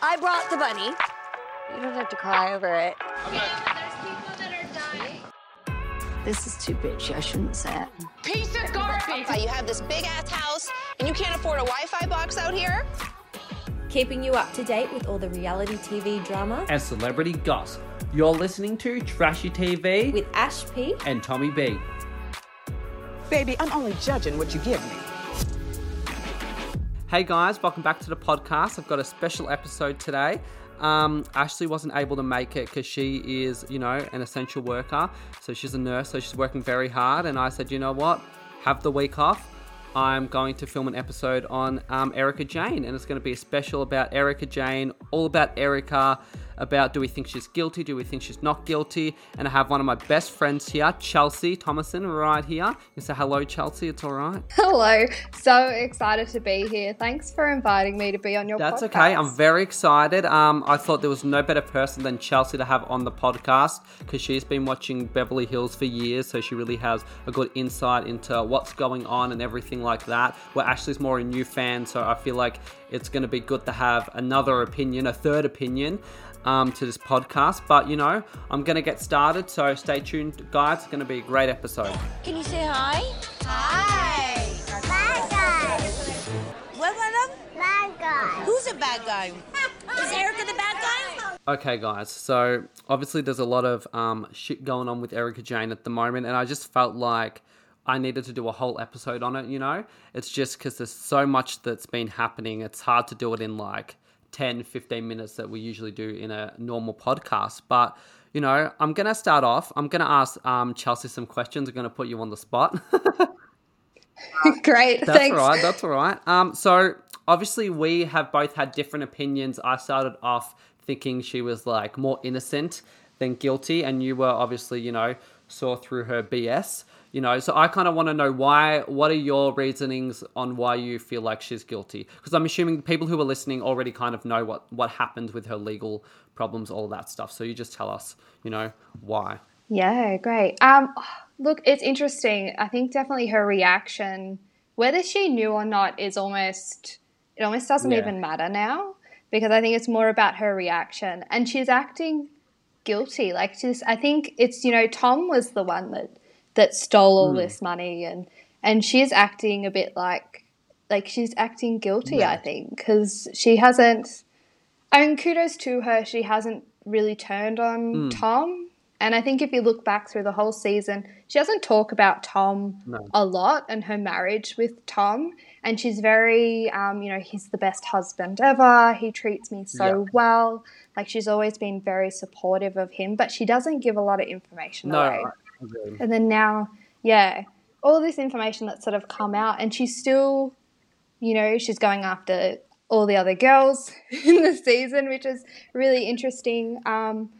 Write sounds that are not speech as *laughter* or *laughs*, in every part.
I brought the bunny. You don't have to cry over it. This is too bitchy. I shouldn't say it. Piece of garbage. You have this big ass house and you can't afford a Wi Fi box out here? Keeping you up to date with all the reality TV drama and celebrity gossip. You're listening to Trashy TV with Ash P and Tommy B. Baby, I'm only judging what you give me. Hey guys, welcome back to the podcast. I've got a special episode today. Um, Ashley wasn't able to make it because she is, you know, an essential worker. So she's a nurse, so she's working very hard. And I said, you know what? Have the week off. I'm going to film an episode on um, Erika Jayne, and it's going to be a special about Erika Jayne, all about Erika, about do we think she's guilty, do we think she's not guilty, and I have one of my best friends here, Chelsea Thomason, right here. You say hello, Chelsea. It's all right. Hello. So excited to be here. Thanks for inviting me to be on your. That's podcast. okay. I'm very excited. Um, I thought there was no better person than Chelsea to have on the podcast because she's been watching Beverly Hills for years, so she really has a good insight into what's going on and everything like that. Where Ashley's more a new fan, so I feel like it's going to be good to have another opinion, a third opinion um, to this podcast. But you know, I'm going to get started, so stay tuned, guys. It's going to be a great episode. Can you say hi? Hi. Bad guy. What him? Bad guy. Who's a bad guy? Is Erika the bad guy? Okay, guys. So obviously, there's a lot of um, shit going on with Erika Jayne at the moment, and I just felt like I needed to do a whole episode on it. You know, it's just because there's so much that's been happening. It's hard to do it in like 10, 15 minutes that we usually do in a normal podcast. But you know, I'm gonna start off. I'm gonna ask um, Chelsea some questions. I'm gonna put you on the spot. *laughs* *laughs* Great. That's thanks. all right. That's all right. Um, so obviously we have both had different opinions. I started off thinking she was like more innocent than guilty, and you were obviously, you know, saw through her BS. You know, so I kind of want to know why. What are your reasonings on why you feel like she's guilty? Because I'm assuming people who are listening already kind of know what what happened with her legal problems, all that stuff. So you just tell us, you know, why. Yeah, great. Um, look, it's interesting. I think definitely her reaction, whether she knew or not, is almost it almost doesn't Yeah. even matter now because I think it's more about her reaction, and she's acting guilty. Like she's, I think it's you know Tom was the one that that stole all this money, and and she's acting a bit like like she's acting guilty. I think because she hasn't. I mean, kudos to her. She hasn't really turned on Tom. And I think if you look back through the whole season, she doesn't talk about Tom a lot and her marriage with Tom. And she's very, um, you know, he's the best husband ever. He treats me so Yeah. well. Like she's always been very supportive of him, but she doesn't give a lot of information No, away. And then now, yeah, all this information that's sort of come out, and she's still, you know, she's going after all the other girls *laughs* in the season, which is really interesting. Um,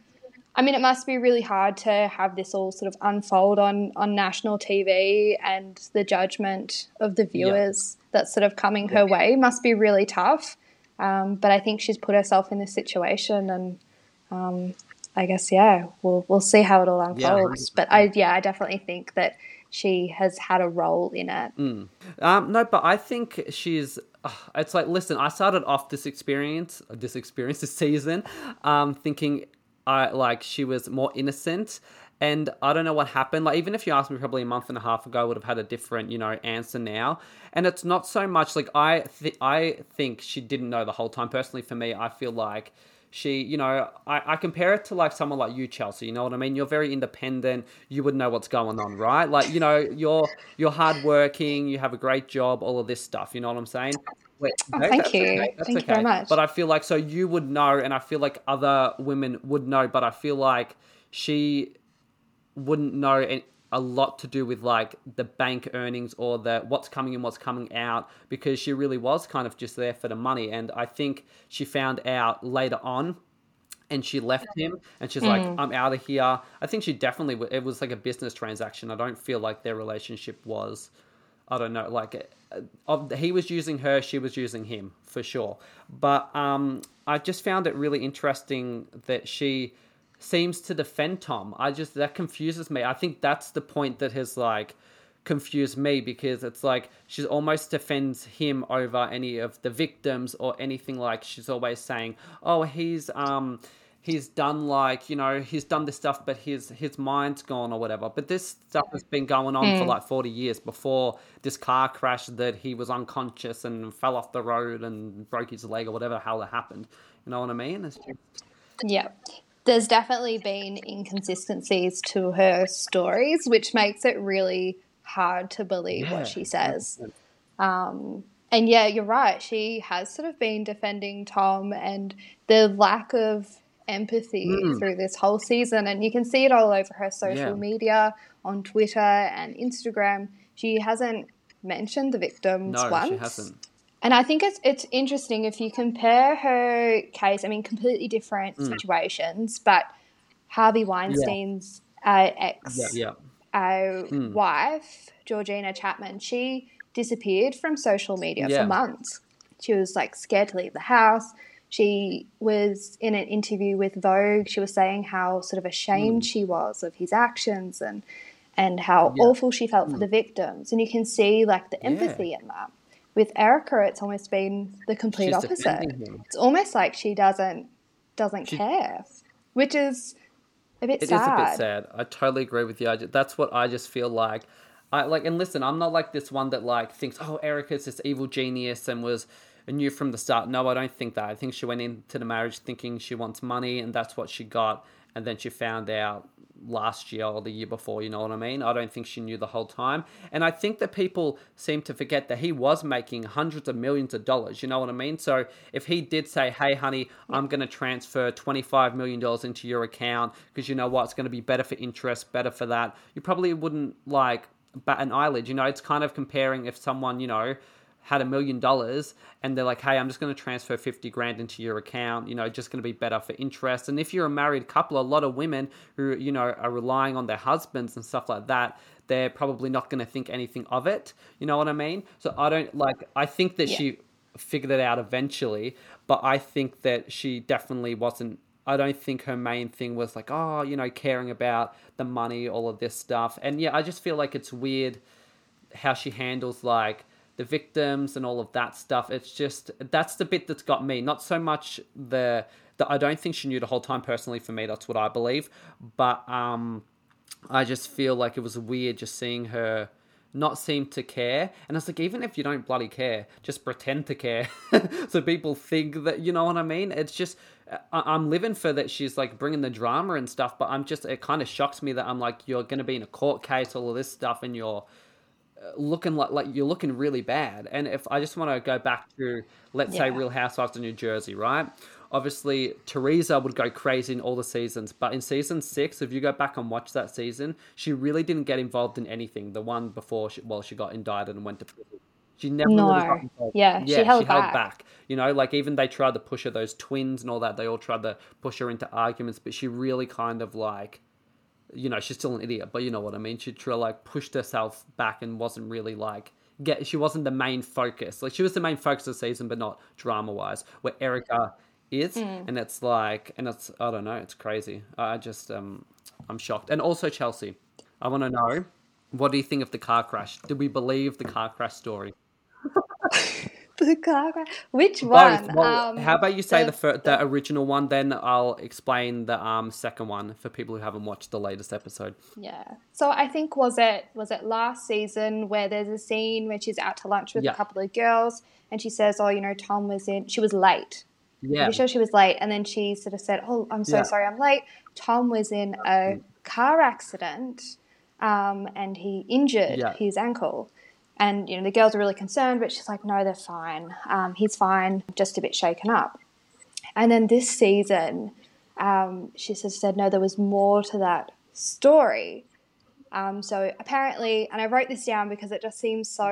I mean, it must be really hard to have this all sort of unfold on, on national TV and the judgment of the viewers that's sort of coming her way must be really tough. Um, but I think she's put herself in this situation, and um, I guess yeah, we'll we'll see how it all unfolds. but I yeah, I definitely think that she has had a role in it. Um, no, but I think she's. Uh, it's like, listen, I started off this experience, this experience, *laughs* this season, um, thinking I like she was more innocent, and I don't know what happened. Like, even if you asked me probably a month and a half ago, I would have had a different, you know, answer now. And it's not so much like I, th- I think she didn't know the whole time. Personally, for me, I feel like she, you know, I, I compare it to like someone like you, Chelsea. You know what I mean? You're very independent. You would know what's going on, right? Like, you know, you're you're hardworking. You have a great job. All of this stuff. You know what I'm saying? Wait, Oh, no, thank you. okay, Thank you very much. But I feel like so you would know, and I feel like other women would know. But I feel like she wouldn't know a lot to do with like the bank earnings or the what's coming in, what's coming out, because she really was kind of just there for the money. And I think she found out later on and she left him and she's like i'm out of here. I think she definitely it was like a business transaction. I don't feel like their relationship was i don't know like uh, of, he was using her she was using him for sure. But um i just found it really interesting that she seems to defend tom. I just that confuses me. I think that's the point that has like confused me because it's like she almost defends him over any of the victims or anything like she's always saying oh he's um he's done like you know he's done this stuff but his his mind's gone or whatever. But this stuff has been going on for like 40 years before this car crash that he was unconscious and fell off the road and broke his leg or whatever the hell that happened. You know what i mean? It's just, Yeah. There's definitely been inconsistencies to her stories, which makes it really hard to believe Yeah, what she says. Um, and yeah, you're right. She has sort of been defending Tom and the lack of empathy through this whole season. And you can see it all over her social Yeah. media, on Twitter and Instagram. She hasn't mentioned the victims no once. she hasn't And I think it's it's interesting if you compare her case. I mean, completely different Mm. situations, but Harvey Weinstein's uh, ex yeah uh, Hmm. wife, Georgina Chapman, she disappeared from social media Yeah. for months. She was like scared to leave the house. She was in an interview with Vogue. She was saying how sort of ashamed she was of his actions and and how Hmm. Yeah. Hmm. awful she felt for the victims. And you can see like the empathy in that. With Erica, it's almost been the complete She's opposite. It's almost like she doesn't doesn't She- care, which is a bit It sad. It is a bit sad. I totally agree with you. That's what I just feel like. I like and listen. I'm not like this one that like thinks, oh, Erica's this evil genius and was knew from the start. No, I don't think that. I think she went into the marriage thinking she wants money and that's what she got, and then she found out last year or the year before. You know what I mean? I don't think she knew the whole time, and I think that people seem to forget that he was making hundreds of millions of dollars. You know what I mean? So if he did say, "Hey, honey, I'm going to transfer twenty five million dollars into your account because you know what, it's going to be better for interest, better for that," you probably wouldn't like bat an eyelid. You know, it's kind of comparing if someone, you know, had a million dollars and they're like, hey, I'm just going to transfer 50 grand into your account, you know, just going to be better for interest. And if you're a married couple, a lot of women who, you know, are relying on their husbands and stuff like that, they're probably not going to think anything of it. You know what I mean? So I don't like, I think that she figured it out eventually, but I think that she definitely wasn't I don't think her main thing was like, oh, you know, caring about the money, all of this stuff. And yeah, I just feel like it's weird how she handles like the victims and all of that stuff. It's just that's the bit that's got me. Not so much the that I don't think she knew the whole time personally for me, that's what I believe. But um I just feel like it was weird just seeing her not seem to care. And it's like, even if you don't bloody care, just pretend to care. *laughs* so people think that, you know what I mean? It's just, I- I'm living for that she's like bringing the drama and stuff, but I'm just, it kind of shocks me that I'm like, you're going to be in a court case, all of this stuff, and you're looking like, like you're looking really bad. And if I just want to go back to, let's say, Real Housewives of New Jersey, right? Obviously, Teresa would go crazy in all the seasons, but in season six, if you go back and watch that season, she really didn't get involved in anything. The one before, she, well, she got indicted and went to prison. She never No. really got involved. Yeah, she held back. You know, like even they tried to push her, those twins and all that, they all tried to push her into arguments, but she really kind of like, you know, she's still an idiot, but you know what I mean. She try like pushed herself back and wasn't really like get. She wasn't the main focus. Like she was the main focus of the season, but not drama wise. Where Erica is, and it's like, and it's I don't know, it's crazy. I just um, I'm shocked. And also Chelsea, I want to know, what do you think of the car crash? Did we believe the car crash story? *laughs* The car crash. Which Both. one? Well, Um, how about you say the, the- fir- the original one, then I'll explain the um second one for people who haven't watched the latest episode. Yeah. So I think was it was it last season where there's a scene where she's out to lunch with Yeah. a couple of girls and she says, "Oh, you know, Tom was in. She was late. Yeah, Pretty sure she was late." And then she sort of said, "Oh, I'm so Yeah. sorry, I'm late. Tom was in a car accident, um, and he injured Yeah. his ankle." And you know the girls are really concerned, but she's like, "No, they're fine. Um, he's fine. Just a bit shaken up." And then this season, um, she said, no, there was more to that story. Um, so apparently, and I wrote this down because it just seems so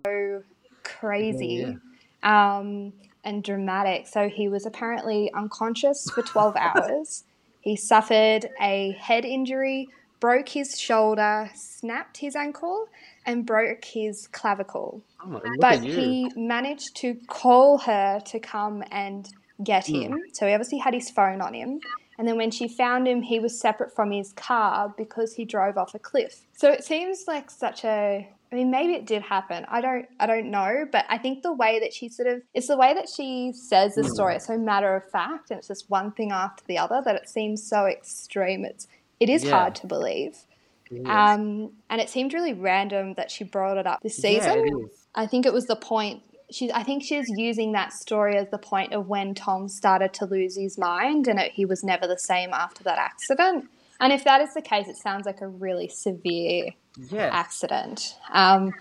crazy um, and dramatic. So he was apparently unconscious for 12 *laughs* hours. He suffered a head injury, broke his shoulder, snapped his ankle, and broke his clavicle Oh, but he managed to call her to come and get Hmm. him. So he obviously had his phone on him. And then when she found him, he was separate from his car because he drove off a cliff. So it seems like such a I mean, maybe it did happen. I don't, I don't know. But I think the way that she sort of, it's the way that she says the story. It's so matter of fact, and it's just one thing after the other that it seems so extreme. It's, it is Yeah. hard to believe. Um, and it seemed really random that she brought it up this season. is. I think it was the point. She, I think she's using that story as the point of when Tom started to lose his mind, and it, he was never the same after that accident. And if that is the case, it sounds like a really severe Yeah. accident. Um,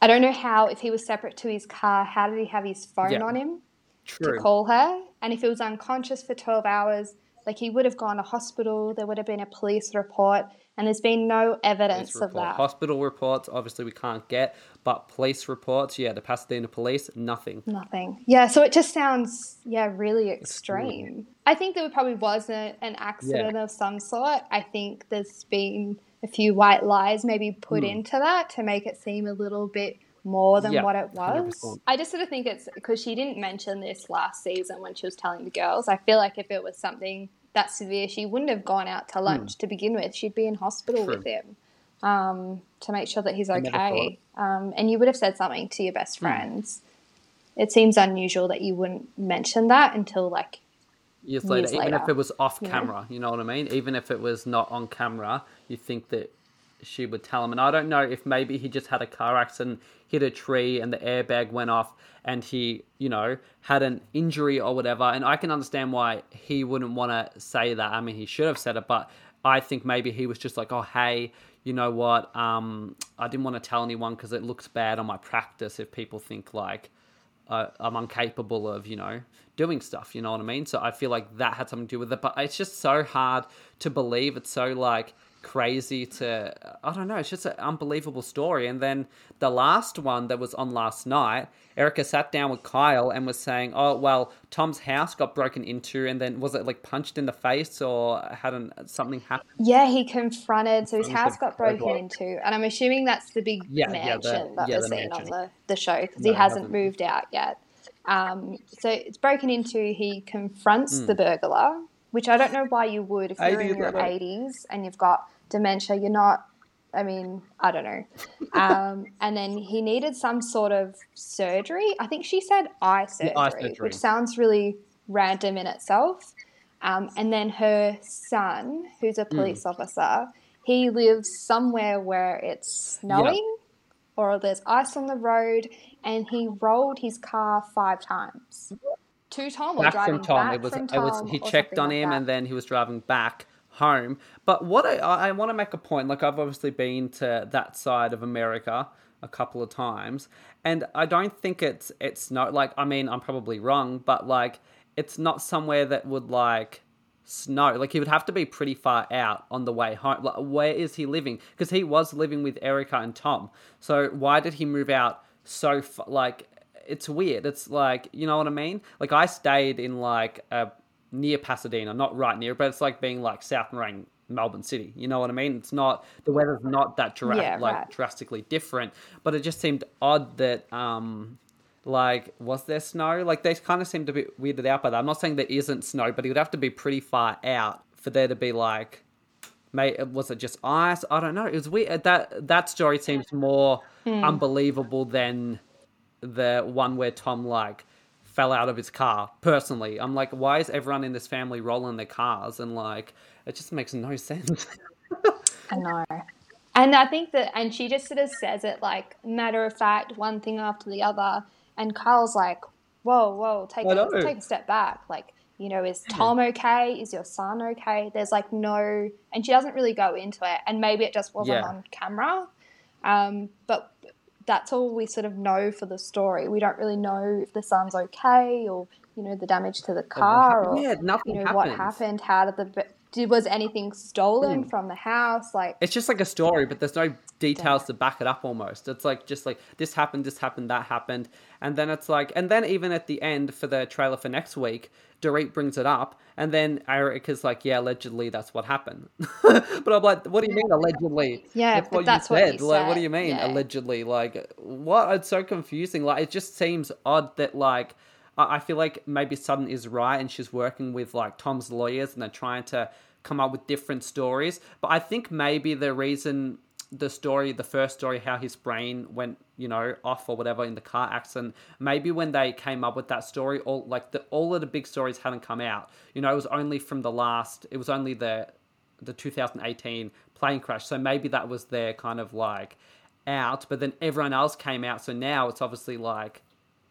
I don't know how, if he was separate to his car, how did he have his phone Yeah. on him True. to call her? And if he was unconscious for 12 hours, like he would have gone to hospital, there would have been a police report, and there's been no evidence of that. Hospital reports, obviously, we can't get, but police reports, yeah, the Pasadena police, nothing. Nothing. Yeah, so it just sounds, yeah, really extreme. I think there probably was a, an accident of some sort. I think there's been a few white lies maybe put hmm. into that to make it seem a little bit more than. Yeah, what it was. 100%. I just sort of think it's because she didn't mention this last season when she was telling the girls. I feel like if it was something that severe, she wouldn't have gone out to lunch to begin with. She'd be in hospital Hmm. True. with him um, to make sure that he's okay. Um, and you would have said something to your Hmm. best friends it seems unusual that you wouldn't mention that until like Years later, Years even if it was off know? camera, you know what I mean? Even if it was not on camera, you think that she would tell him. And I don't know if maybe he just had a car accident, hit a tree, and the airbag went off, and he, you know, had an injury or whatever. And I can understand why he wouldn't want to say that. I mean, he should have said it, but I think maybe he was just like, oh, hey, you know what? Um, I didn't want to tell anyone because it looks bad on my practice if people think like uh, I'm incapable of, you know, doing stuff. You know what I mean? So I feel like that had something to do with it. But it's just so hard to believe. It's so like crazy to, I don't know. It's just an unbelievable story. And then the last one that was on last night, Erica sat down with Kyle and was saying, "Oh well, Tom's house got broken into, and then was it like punched in the face or had an, something happen?" yeah he confronted so his house got broken burglar. into and i'm assuming that's the big Yeah, yeah, the- mansion that yeah, we're the seeing on the, the show because No, he hasn't hasn't. moved out yet um, so it's broken into he confronts Hmm. the burglar which i don't know why you would if you're in your 80s and you've got dementia you're not I mean, I don't know. Um, *laughs* and then he needed some sort of surgery. I think she said eye surgery, eye surgery. which sounds really random in itself. Um, and then her son, who's a Hmm. police officer, he lives somewhere where it's snowing or there's ice on the road, and he rolled his car five times. To Tom or back driving from Tom. back it was from it was he checked on like him that. and then he was driving back home. But what I I want to make a point. Like I've obviously been to that side of America a couple of times, and I don't think it's it's not like I mean I'm probably wrong, but like it's not somewhere that would like snow. Like he would have to be pretty far out on the way home. Like where is he living? Because he was living with Erica and Tom. So why did he move out so far? Like it's weird. It's like you know what I mean. Like I stayed in like a near Pasadena, not right near, but it's like being like South Morang, Melbourne City. You know what I mean? It's not the weather's not that dra- Yeah, like right. drastically different, but it just seemed odd that um like was there snow? Like they kind of seemed to be weirded out by that. I'm not saying there isn't snow, but it would have to be pretty far out for there to be like May was it just ice? I don't know. It was weird. That that story seems more unbelievable than the one where Tom like fell out of his car. Personally, I'm like, why is everyone in this family rolling their cars? And like, it just makes no *laughs* sense. I know. And I think that, and she just sort of says it like matter of fact, one thing after the other. And Carl's like, whoa, whoa, take, a, take a step back. Like, you know, is Tom okay? Is your son okay? There's like no, and she doesn't really go into it. And maybe it just wasn't Yeah. on camera. Um, but that's all we sort of know for the story. We don't really know if the son's okay or, you know, the damage to the car or, Yeah, nothing you know, what happened. How did the, did, was anything stolen Hmm. from the house? Like, it's just like a story, but there's no details to back it up almost. It's like just like this happened, this happened, that happened. And then it's like and then even at the end for the trailer for next week, Dorit brings it up and then Eric is like, Yeah, allegedly that's what happened. *laughs* but I'm like, what do you mean allegedly? Yeah, that's what that's you what said. like what do you mean yeah. allegedly? Like what it's so confusing. Like it just seems odd that like I feel like maybe Sutton is right and she's working with like Tom's lawyers and they're trying to come up with different stories. But I think maybe the reason the story, the first story, how his brain went, you know, off or whatever in the car accident. Maybe when they came up with that story, all like the all of the big stories hadn't come out. You know, it was only from the last. It was only the the 2018 plane crash. So maybe that was their kind of like out. But then everyone else came out. So now it's obviously like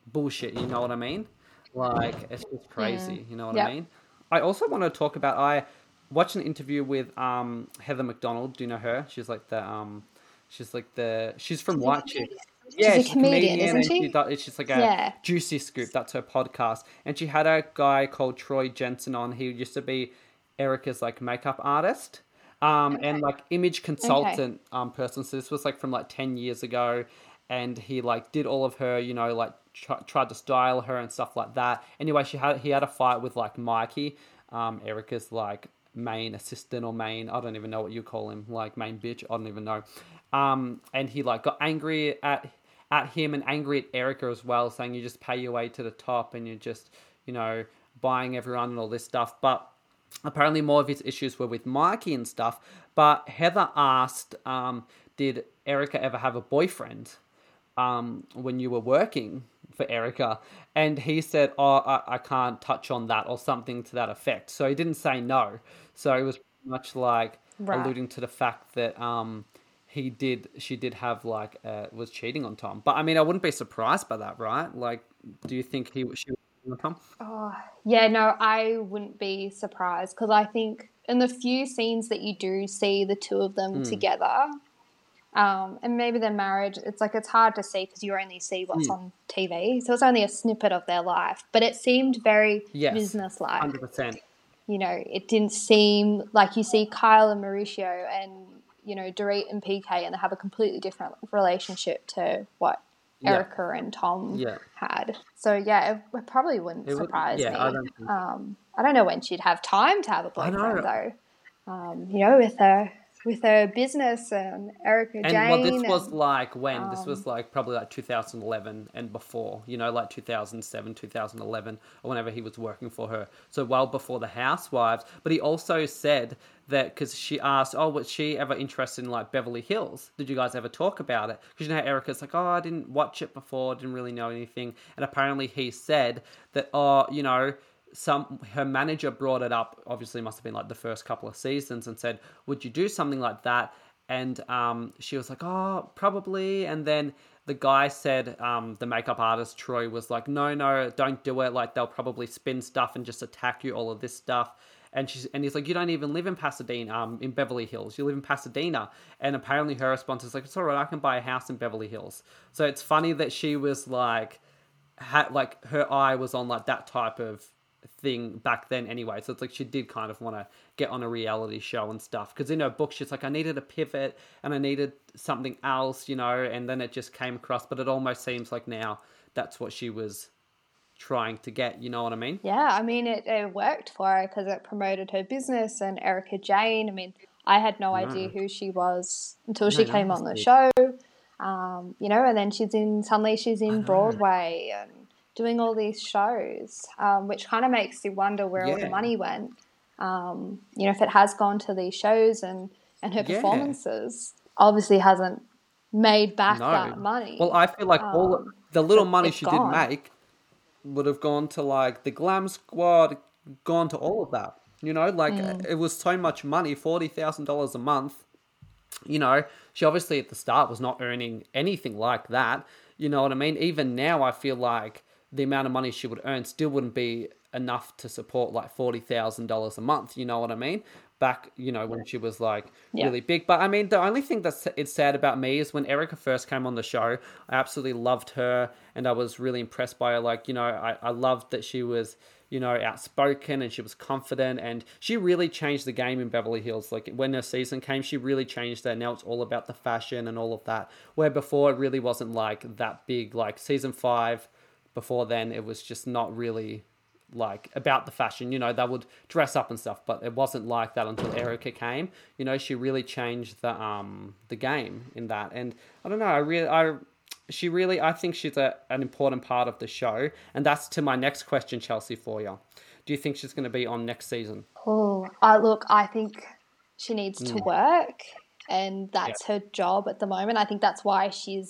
bullshit. You know what I mean? Like it's just crazy. You know what Yep. I mean? I also want to talk about I watched an interview with um Heather McDonald. Do you know her? She's like the um she's like the she's from White Chick. Yeah, a comedian, isn't and she? does, she's like a Yeah. juicy scoop. That's her podcast, and she had a guy called Troy Jensen on. He used to be Erica's like makeup artist, um, and like image consultant um person. So this was like from like ten years ago, and he like did all of her, you know, like tr- tried to style her and stuff like that. Anyway, she had he had a fight with like Mikey, um, Erica's like main assistant or main I don't even know what you call him, like main bitch. I don't even know. Um, and he like got angry at at him and angry at Erica as well, saying you just pay your way to the top and you're just, you know, buying everyone and all this stuff. But apparently more of his issues were with Mikey and stuff. But Heather asked, um, did Erica ever have a boyfriend um, when you were working for Erica? And he said, oh, I, I can't touch on that or something to that effect. So he didn't say no. So it was much like Right. alluding to the fact that um, he did, she did have like, uh, was cheating on Tom. But I mean, I wouldn't be surprised by that, right? Like, do you think he, she was cheating on Tom? Oh, yeah, no, I wouldn't be surprised because I think in the few scenes that you do see the two of them together, um, and maybe their marriage, it's like it's hard to see because you only see what's on TV, so it's only a snippet of their life. But it seemed very Yes, business-like. 100%. You know, it didn't seem like you see Kyle and Mauricio and you know Dorit and PK, and they have a completely different relationship to what Yeah. Erica and Tom Yeah. had. So yeah, it, it probably wouldn't It would- surprise yeah, me. I don't um, I don't know when she'd have time to have a boyfriend though. Um, you know, with her with her business and Erica And Jane. well, this was like when? this um, was like probably like 2011 and before, you know, like 2007, 2011, or whenever he was working for her. So well before the Housewives. But he also said that because she asked, oh, was she ever interested in like Beverly Hills? Did you guys ever talk about it? Because you know Erica's like, oh, I didn't watch it before, didn't really know anything. And apparently he said that, oh, you know, some her manager brought it up obviously must have been like the first couple of seasons and said would you do something like that? And um, she was like oh probably. And then the guy said um, the makeup artist troy was like no no don't do it. Like they'll probably spin stuff and just attack you all of this stuff. And she's and he's like you don't even live in pasadena um, in beverly hills. You live in pasadena. And apparently her response is like it's all right. I can buy a house in beverly hills. So it's funny that she was like had like her eye was on like that type of thing back then anyway. So it's like she did kind of want to get on a reality show and stuff. Because in her book she's like i needed a pivot and i needed something else you know? And then it just came across but it almost seems like now that's what she was trying to get you know what i mean? Yeah, I mean, it, it worked for her because it promoted her business and Erika Jayne. I mean, I had no idea who she was until she no, came that's on the show. Um, you know, and then she's in, suddenly she's in Broadway and doing all these shows, um, which kind of makes you wonder where all the money went. Um, you know, if it has gone to these shows and, and her Yeah. performances obviously hasn't made back no that money. well i feel like all Um, the little money she gone. did make would have gone to like the glam squad gone to all of that you know like Mm. it was so much money $40000 a month you know, she obviously at the start was not earning anything like that. You know what I mean? Even now, I feel like the amount of money she would earn still wouldn't be enough to support like $40,000 a month. You know what I mean? Back, you know, when she was like Yeah. really big. But I mean, the only thing that's it's sad about me is when Erica first came on the show, I absolutely loved her and I was really impressed by her. Like, you know, I, I loved that she was you know, outspoken and she was confident and she really changed the game in Beverly Hills. Like when her season came, she really changed that. Now it's all about the fashion and all of that. Where before it really wasn't like that big. Like season five, before then it was just not really like about the fashion. You know, they would dress up and stuff, but it wasn't like that until Erica came. You know, she really changed the um the game in that. And I don't know, I really I she really I think she's a, an important part of the show. And that's to my next question, Chelsea, for you. Do you think she's going to be on next season? Oh, I look, I think she needs Mm. to work. and that's her job at the moment. I think that's why she's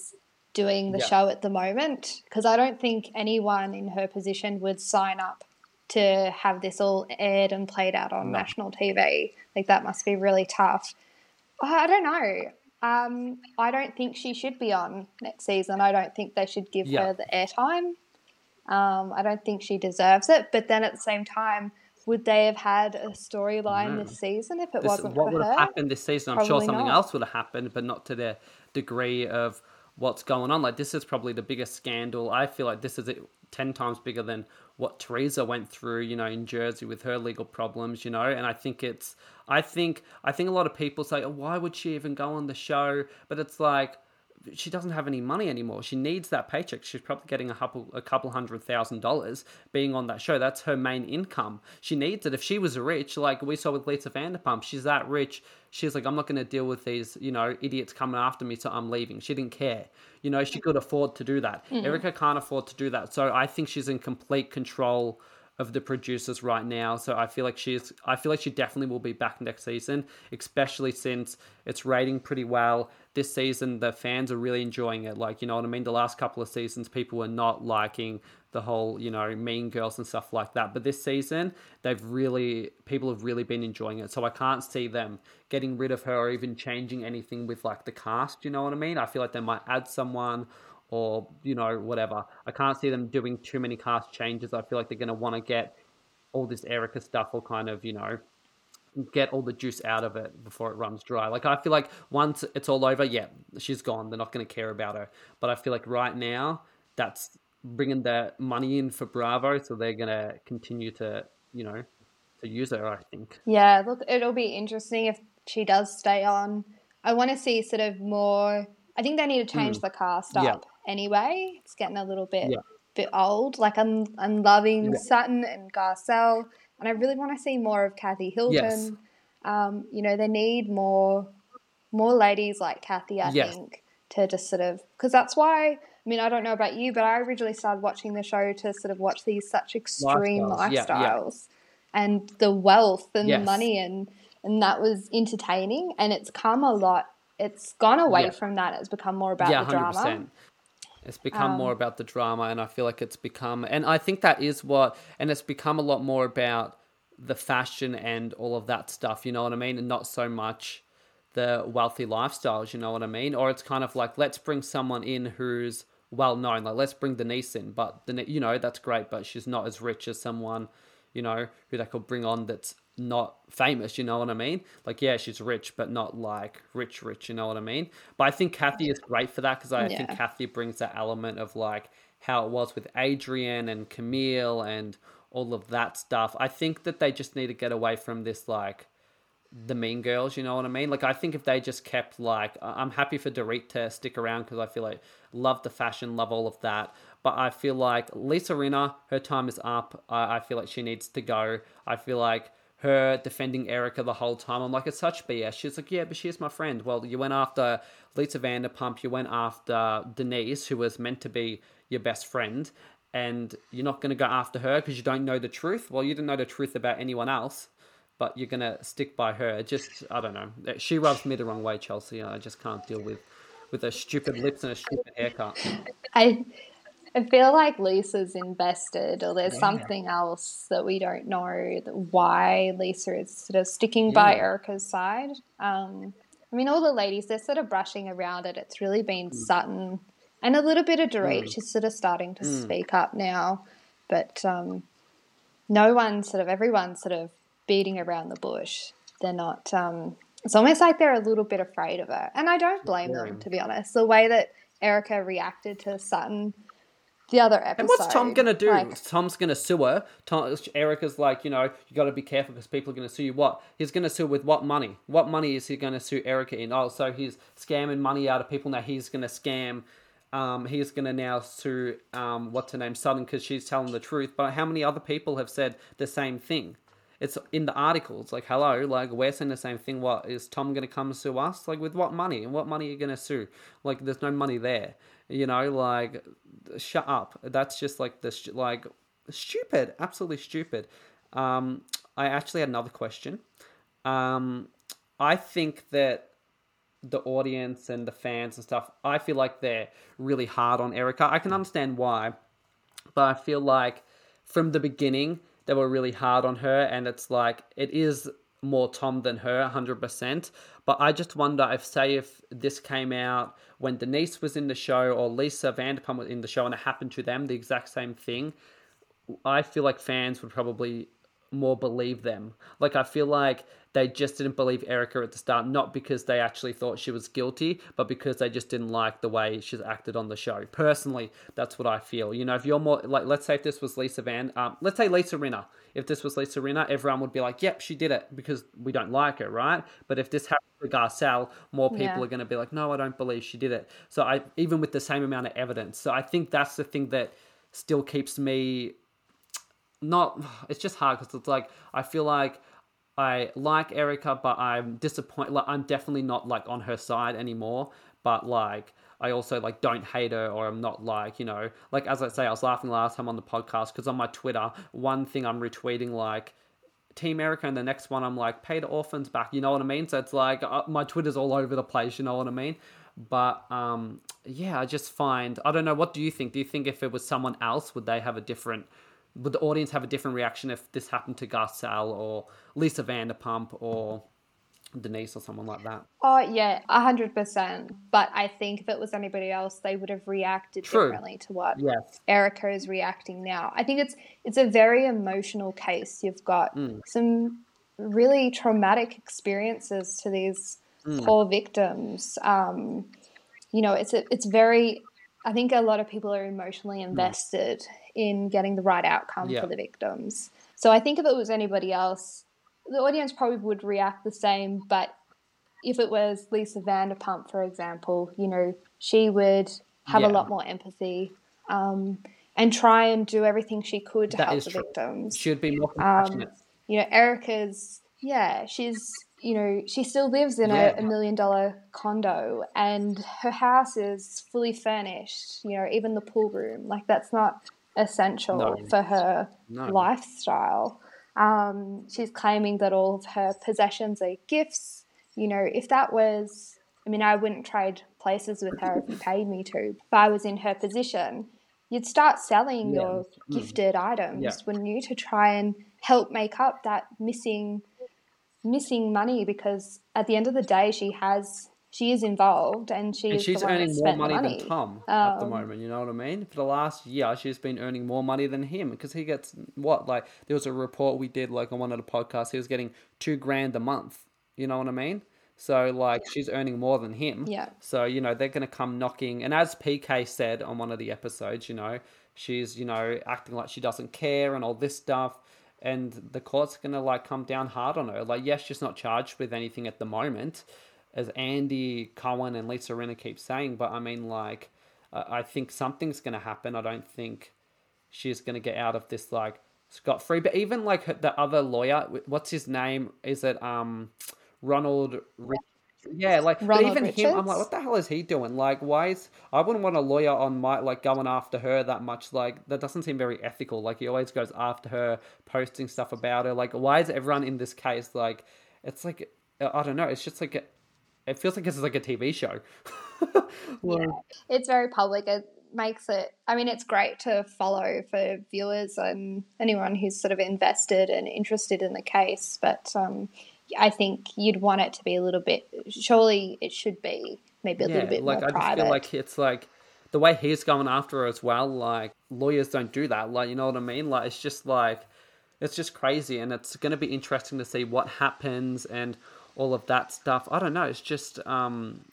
doing the Yeah. show at the moment because I don't think anyone in her position would sign up to have this all aired and played out on national TV. Like that must be really tough. I don't know. Um, I don't think she should be on next season. I don't think they should give Yeah. her the airtime. Um, I don't think she deserves it. But then at the same time, would they have had a storyline this season if it This, wasn't what for would her? have happened this season? I'm sure something not. else would have happened, but not to the degree of what's going on. Like this is probably the biggest scandal. I feel like this is it- ten times bigger than what Teresa went through. You know, in Jersey with her legal problems. You know, and I think it's. I think I think a lot of people say, oh, "Why would she even go on the show?" But it's like she doesn't have any money anymore. She needs that paycheck. She's probably getting a couple a couple hundred thousand dollars being on that show. That's her main income. She needs it. If she was rich, like we saw with Lisa Vanderpump, she's that rich. She's like, I'm not going to deal with these, you know, idiots coming after me, so I'm leaving. She didn't care. You know, she could afford to do that. Mm. Erica can't afford to do that. So I think she's in complete control of the producers right now. So I feel like she's I feel like she definitely will be back next season, especially since it's rating pretty well. This season the fans are really enjoying it. Like, you know what I mean? The last couple of seasons people were not liking the whole, you know, mean girls and stuff like that. But this season they've really people have really been enjoying it. So I can't see them getting rid of her or even changing anything with like the cast, you know what I mean? I feel like they might add someone or you know whatever. I can't see them doing too many cast changes. I feel like they're going to want to get all this Erica stuff will kind of you know get all the juice out of it before it runs dry. Like I feel like once it's all over, yeah, she's gone. They're not going to care about her. But I feel like right now that's bringing the money in for Bravo, so they're going to continue to you know to use her. I think. Yeah, look, it'll be interesting if she does stay on. I want to see sort of more. I think they need to change the cast up Mm. Yeah. Anyway. It's getting a little bit Yeah. bit old. Like I'm I'm loving Sutton and Garcelle, and I really want to see more of Kathy Hilton. Yes. Um, you know, they need more more ladies like Kathy. I Yes. think to just sort of because that's why. I mean, I don't know about you, but I originally started watching the show to sort of watch these such extreme Lifestyles, yeah, yeah. and the wealth and the money and and that was entertaining and it's come a lot it's gone away Yeah. from that it's become more about yeah, the drama. It's become Um, more about the drama, and I feel like it's become, and I think that is what, and it's become a lot more about the fashion and all of that stuff. You know what I mean, and not so much the wealthy lifestyles. You know what I mean? Or it's kind of like let's bring someone in who's well known. Like let's bring Denise in, but the you know that's great, but she's not as rich as someone you know who they could bring on that's not famous. You know what I mean? Like yeah, she's rich, but not like rich, rich. You know what I mean? But I think Kathy is great for that because I think Kathy brings that element of like how it was with Adrienne and Camille and all of that stuff. I think that they just need to get away from this like the mean girls, you know what I mean? Like I think if they just kept like I'm happy for Dorit to stick around because I feel like love the fashion, love all of that. But I feel like Lisa Rinna, her time is up. I, I feel like she needs to go. I feel like her defending Erica the whole time. I'm like, it's such BS. She's like, yeah, but she's my friend. Well, you went after Lisa Vanderpump. You went after Denise, who was meant to be your best friend. And you're not going to go after her because you don't know the truth. Well, you didn't know the truth about anyone else but you're gonna stick by her. Just I don't know. She rubs me the wrong way, Chelsea. I just can't deal with with her stupid lips and a stupid haircut. I I feel like Lisa's invested, or there's something else that we don't know why Lisa is sort of sticking by Erica's side. Um, I mean, all the ladies they're sort of brushing around it. It's really been Sutton and a little bit of Dorit. She's sort of starting to speak up now, but um, no one sort of everyone's sort of beating around the bush. They're not. Um, it's almost like they're a little bit afraid of her, and I don't blame them to be honest. The way that Erica reacted to Sutton the other episode. And what's Tom gonna do? like- Tom's gonna sue her. Tom, Erica's like, you know, you got to be careful because people are gonna sue you. What? He's gonna sue with what money? What money is he gonna sue Erica in? Oh, so he's scamming money out of people now. He's gonna scam. Um, he's gonna now sue um, what's her name, Sutton, because she's telling the truth. But how many other people have said the same thing? It's in the articles. Like, hello, like we're saying the same thing. What is Tom gonna come sue us? Like, with what money? And what money are you gonna sue? Like, there's no money there. You know, like, shut up. That's just like this, like stupid, absolutely stupid. Um, I actually had another question. Um, I think that the audience and the fans and stuff, I feel like they're really hard on Erica. I can understand why, but I feel like from the beginning they were really hard on her, and it's like it is more Tom than her, 100%. But I just wonder if, say, if this came out when Denise was in the show or Lisa Vanderpump was in the show and it happened to them, the exact same thing, I feel like fans would probably more believe them. Like I feel like they just didn't believe Erica at the start, not because they actually thought she was guilty, but because they just didn't like the way she's acted on the show. Personally, that's what I feel. You know, if you're more like, let's say if this was Lisa Van, um, let's say Lisa Rinna. If this was Lisa Rinna, everyone would be like, "Yep, she did it," because we don't like her, right? But if this happened to Garcelle, more people Yeah. are going to be like, "No, I don't believe she did it." So I, even with the same amount of evidence, so I think that's the thing that still keeps me not it's just hard because it's like i feel like i like erica but i'm disappointed like i'm definitely not like on her side anymore but like i also like don't hate her or i'm not like you know like as i say i was laughing last time on the podcast because on my twitter one thing i'm retweeting like Team Erica, and the next one I'm like, pay the orphans back. You know what I mean? So it's like uh, my Twitter's all over the place. You know what I mean? But um, yeah, I just find I don't know. What do you think? Do you think if it was someone else, would they have a different? Would the audience have a different reaction if this happened to Garcelle or Lisa Vanderpump or Denise or someone like that? Oh yeah, a hundred percent. But I think if it was anybody else, they would have reacted True. differently to what Yes. Erica is reacting now. I think it's it's a very emotional case. You've got Mm. some really traumatic experiences to these Mm. poor victims. Um, you know, it's a, it's very. I think a lot of people are emotionally invested in getting the right outcome. Yeah. for the victims. So I think if it was anybody else, the audience probably would react the same. But if it was Lisa Vanderpump, for example, you know, she would have Yeah. a lot more empathy um, and try and do everything she could to That help the true. victims. Should be more Um, compassionate. you know, Erica's, yeah, she's, you know, she still lives in Yeah. a, a million dollar condo and her house is fully furnished, you know, even the pool room. Like, that's not essential No. for her No. lifestyle. Um, she's claiming that all of her possessions are gifts. You know, if that was, I mean, I wouldn't trade places with her if you paid me to. If I was in her position, you'd start selling Yeah. your Mm. gifted items, Yeah. wouldn't you, to try and help make up that missing missing money because at the end of the day she has she is involved and she And she's earning more money, money than Tom at the Um, moment. You know what I mean? For the last year, she's been earning more money than him because he gets what? Like there was a report we did like on one of the podcasts. He was getting two grand a month. You know what I mean? So like she's earning more than him. Yeah. So you know they're gonna come knocking. And as PK said on one of the episodes, you know she's you know acting like she doesn't care and all this stuff. And the court's gonna like come down hard on her. Like yes, she's not charged with anything at the moment as Andy Cohen and Lisa Rinna keep saying, but I mean, like, uh, I think something's going to happen. I don't think she's going to get out of this like scot free. But even like her- the other lawyer, what's his name? Is it um Ronald? Rich- yeah, like even him, I'm like, what the hell is he doing? Like, why is I wouldn't want a lawyer on my like going after her that much. Like, that doesn't seem very ethical. Like, he always goes after her, posting stuff about her. Like, why is everyone in this case like? It's like I don't know. It's just like it feels like it's like a TV show. *laughs* Like, it's very public it makes it i mean it's great to follow for viewers and anyone who's sort of invested and interested in the case but um, i think you'd want it to be a little bit surely it should be maybe a little bit more. like more I just private feel like it's like the way he's going after her as well. Like lawyers don't do that. Like you know what I mean? Like it's just like it's just crazy, and it's going to be interesting to see what happens and all of that stuff. I don't know. It's just um,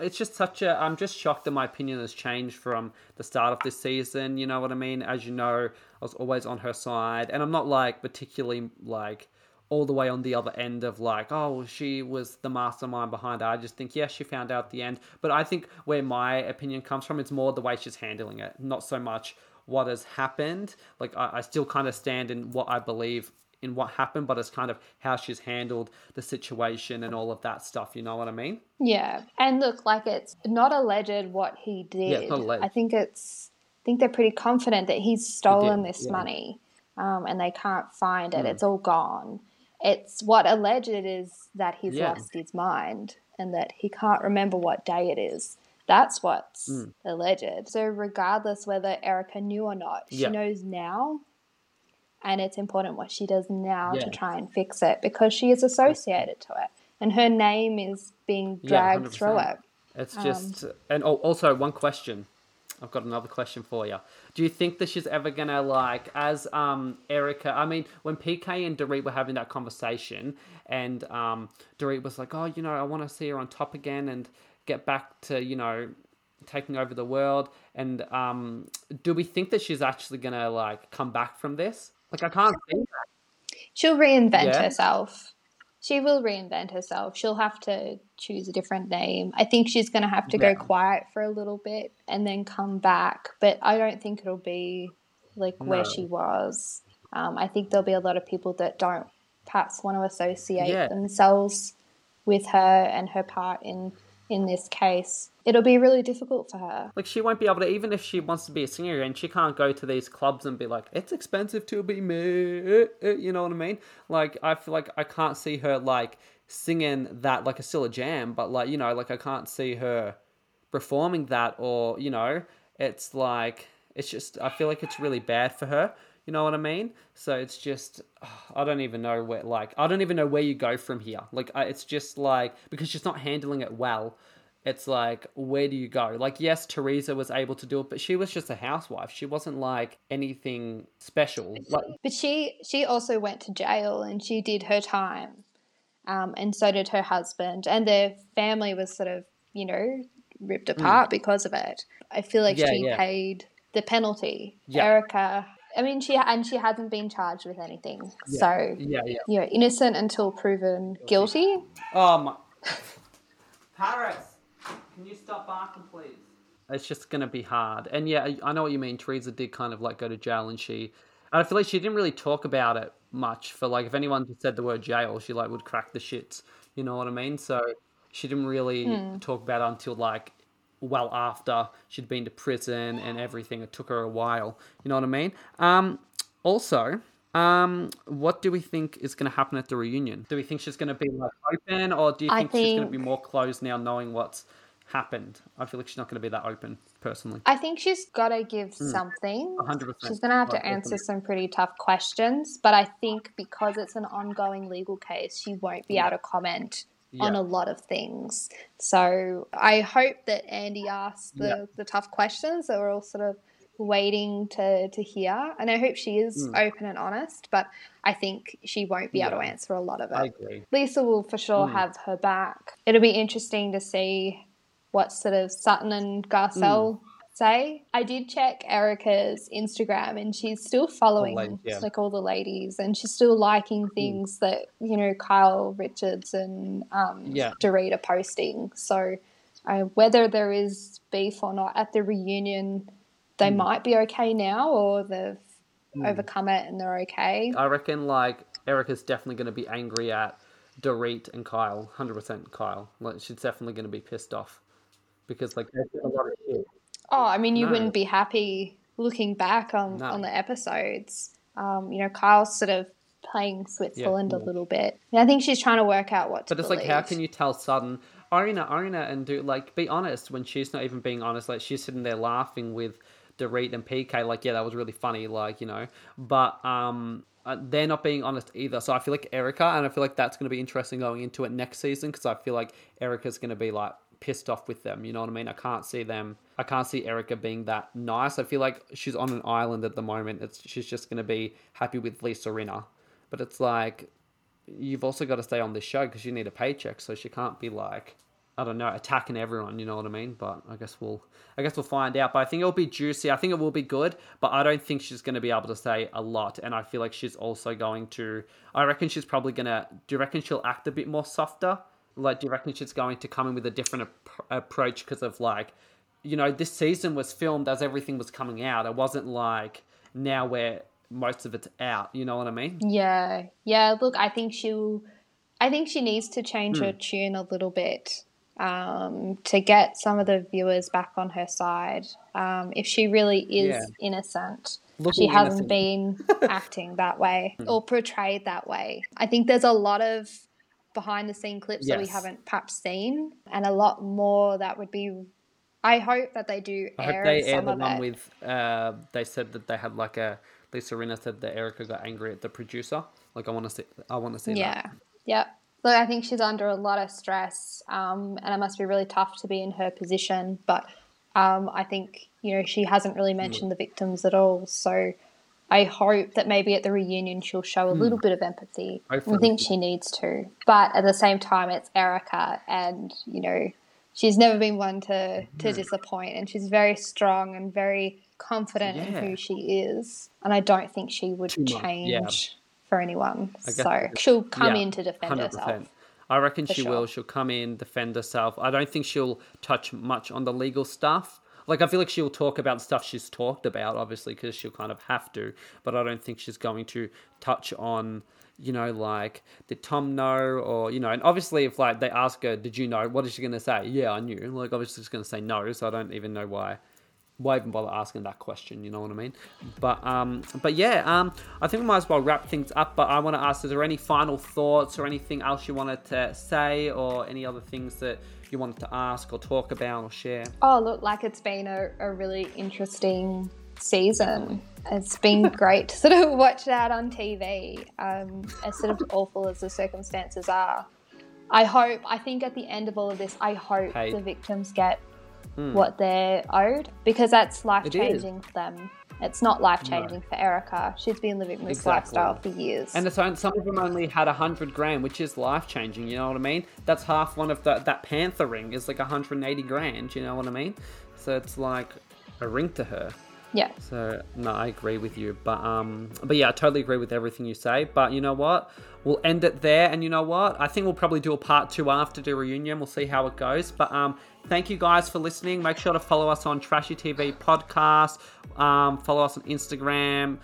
it's just such a. I'm just shocked that my opinion has changed from the start of this season. You know what I mean? As you know, I was always on her side, and I'm not like particularly like all the way on the other end of like, oh, she was the mastermind behind it. I just think, yes, she found out the end. But I think where my opinion comes from, it's more the way she's handling it, not so much what has happened. Like, I, I still kind of stand in what I believe in what happened, but it's kind of how she's handled the situation and all of that stuff. You know what I mean? Yeah, and look, like it's not alleged what he did. it's not alleged. I think it's. I think they're pretty confident that he's stolen did, this yeah. money, um, and they can't find it. It's all gone. It's what alleged is that he's Yeah. lost his mind, and that he can't remember what day it is. That's what's Mm. alleged. So, regardless whether Erica knew or not, she Yeah. knows now. And it's important what she does now Yeah. to try and fix it because she is associated to it. And her name is being Yeah, dragged through it. It's Um, just, and oh, also one question. I've got another question for you. Do you think that she's ever gonna like, as um Erica? I mean, when PK and Dorit were having that conversation, and um Dorit was like, "Oh, you know, I want to see her on top again and get back to you know taking over the world." And um, do we think that she's actually gonna like come back from this? Like, I can't see that. She'll reinvent Yeah. herself. She will reinvent herself. She'll have to choose a different name. I think she's going to have to Yeah. go quiet for a little bit and then come back. But I don't think it'll be like where No. she was. Um, I think there'll be a lot of people that don't perhaps want to associate Yeah. themselves with her and her part in in this case. It'll be really difficult for her. Like she won't be able to, even if she wants to be a singer, and she can't go to these clubs and be like, "It's expensive to be me," you know what I mean? Like I feel like I can't see her like singing that like a still a jam, but like you know, like I can't see her performing that, or you know, it's like it's just I feel like it's really bad for her. You know what I mean? So it's just I don't even know where like I don't even know where you go from here. Like I, it's just like because she's not handling it well it's like where do you go like yes teresa was able to do it but she was just a housewife she wasn't like anything special like But she she also went to jail and she did her time, um, and so did her husband, and their family was sort of you know ripped apart because of it. I feel like Hmm. Yeah, she yeah. paid the penalty. Yeah. Erika, I mean, she and she hasn't been charged with anything, so yeah yeah. you know, innocent until proven guilty. oh my um, *laughs* paris can you stop barking please? It's just gonna be hard. And yeah I- i know what you mean. Teresa did kind of like go to jail and she and i feel like she didn't really talk about it much for like if anyone just said the word jail she like would crack the shits. You know what i mean? So she didn't really hmm. talk about it until like well after she'd been to prison and everything. It took her a while. You know what i mean? Um also um what do we think is going to happen at the reunion? Do we think she's going to be like open or do you I think, she's going to be more closed now knowing what's happened? I feel like she's not going to be that open personally. I think she's got to give something. 100% She's going to have to answer some pretty tough questions, but I think because it's an ongoing legal case, she won't be able to comment on a lot of things. So I hope that Andy asks the, Yeah. the tough questions that we're all sort of waiting to, to hear. And I hope she is open and honest, but I think she won't be able to. Answer a lot of it. i agree Lisa will for sure Hmm. have her back. It'll be interesting to see what sort of Sutton and Garcelle Hmm. Say. I did check Erika's Instagram and she's still following ladies, yeah. Hmm. like all the ladies and she's still liking things that, you know, Kyle Richards and um Yeah. Dorit are posting. So uh, whether there is beef or not at the reunion, they Hmm. might be okay now or they've overcome it and they're okay. i reckon like erika's definitely going to be angry at Dorit and Kyle, hundred percent Kyle. Like she's definitely going to be pissed off because like a lot of shit. Oh, I mean, you No. wouldn't be happy looking back on, No. on the episodes. Um, you know, Kyle's sort of playing Switzerland a little bit. And I think she's trying to work out what to But it's like, how can you tell Sutton, Arina, Arina, and do like be honest when she's not even being honest? Like she's sitting there laughing with Dorit and PK, like yeah, that was really funny, like you know. But um, uh, they're not being honest either. So I feel like Erika, and I feel like that's going to be interesting going into it next season because I feel like Erika's going to be like pissed off with them. You know what I mean? I can't see them. I can't see Erika being that nice. I feel like she's on an island at the moment. It's she's just going to be happy with Lisa Rinna. But it's like you've also got to stay on this show because you need a paycheck. So she can't be like, I don't know, attacking everyone. You know what I mean? But I guess we'll, I guess we'll find out. But I think it'll be juicy. I think it will be good. But I don't think she's going to be able to say a lot. And I feel like she's also going to. I reckon she's probably gonna. Do you reckon she'll act a bit more softer? Like, do you reckon she's going to come in with a different ap- approach because of like, you know, this season was filmed as everything was coming out. It wasn't like now where most of it's out. You know what I mean? Yeah, yeah. Look, I think she'll. I think she needs to change Hmm. her tune a little bit um, to get some of the viewers back on her side. Um, if she really is Yeah. innocent, Looking she hasn't innocent. been *laughs* acting that way or portrayed that way. I think there's a lot of behind the scene clips that we haven't perhaps seen, and a lot more that would be. I hope that they do I air hope they air the one it. with. Uh, they said that they had like a. Lisa Rinna said that Erika got angry at the producer. Like I want to see. I want to see Yeah, that. yeah. Look, I think she's under a lot of stress, um, and it must be really tough to be in her position. But um, I think you know she hasn't really mentioned the victims at all. So I hope that maybe at the reunion she'll show a hmm. little bit of empathy. I think she needs to, but at the same time, it's Erika, and you know she's never been one to to hmm. disappoint, and she's very strong and very confident in who she is. And I don't think she would Too change yeah. for anyone. So she'll come Yeah, in to defend herself. I reckon she sure. will. She'll come in, defend herself. I don't think she'll touch much on the legal stuff. Like I feel like she'll talk about stuff she's talked about, obviously, because she'll kind of have to. But I don't think she's going to touch on, you know, like did Tom know, or you know, and obviously if like they ask her, did you know? What is she going to say? Yeah, I knew. Like obviously she's going to say no. So I don't even know why why even bother asking that question? You know what I mean? But um, but yeah, um, I think we might as well wrap things up. But I want to ask: Is there any final thoughts or anything else you wanted to say, or any other things that you wanted to ask or talk about or share? Oh, look, like it's been a, a really interesting season. It's been *laughs* great to sort of watch that on TV, um, as sort of awful as the circumstances are. I hope, I think at the end of all of this, I hope Paid. the victims get what they're owed because that's life changing for them. It's not life changing for Erika. She's been living this Exactly. lifestyle for years. And it's some of them only had a hundred grand, which is life changing. You know what I mean? That's half one of the that Panther ring is like 180 grand. You know what I mean? So it's like a ring to her. yeah. So no, I agree with you, but um, but yeah, I totally agree with everything you say. But you know what? We'll end it there, and you know what? I think we'll probably do a part two after the reunion. We'll see how it goes. But um, thank you guys for listening. Make sure to follow us on Trashy TV Podcast. Um, follow us on Instagram.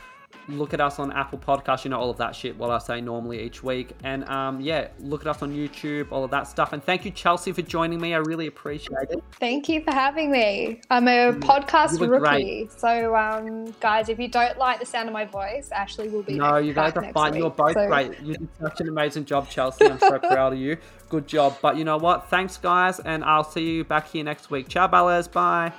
Look at us on Apple Podcasts. You know all of that shit. What I say normally each week, and um, yeah, look at us on YouTube. All of that stuff. And thank you, Chelsea, for joining me. I really appreciate it. Thank you for having me. I'm a podcast rookie. great. So, um, guys, if you don't like the sound of my voice, Ashley will be No, you guys are fine. You're both So- great. You did such an amazing job, Chelsea. I'm so proud of you. Good job. But you know what? Thanks, guys, and I'll see you back here next week. Ciao, Bellas. Bye.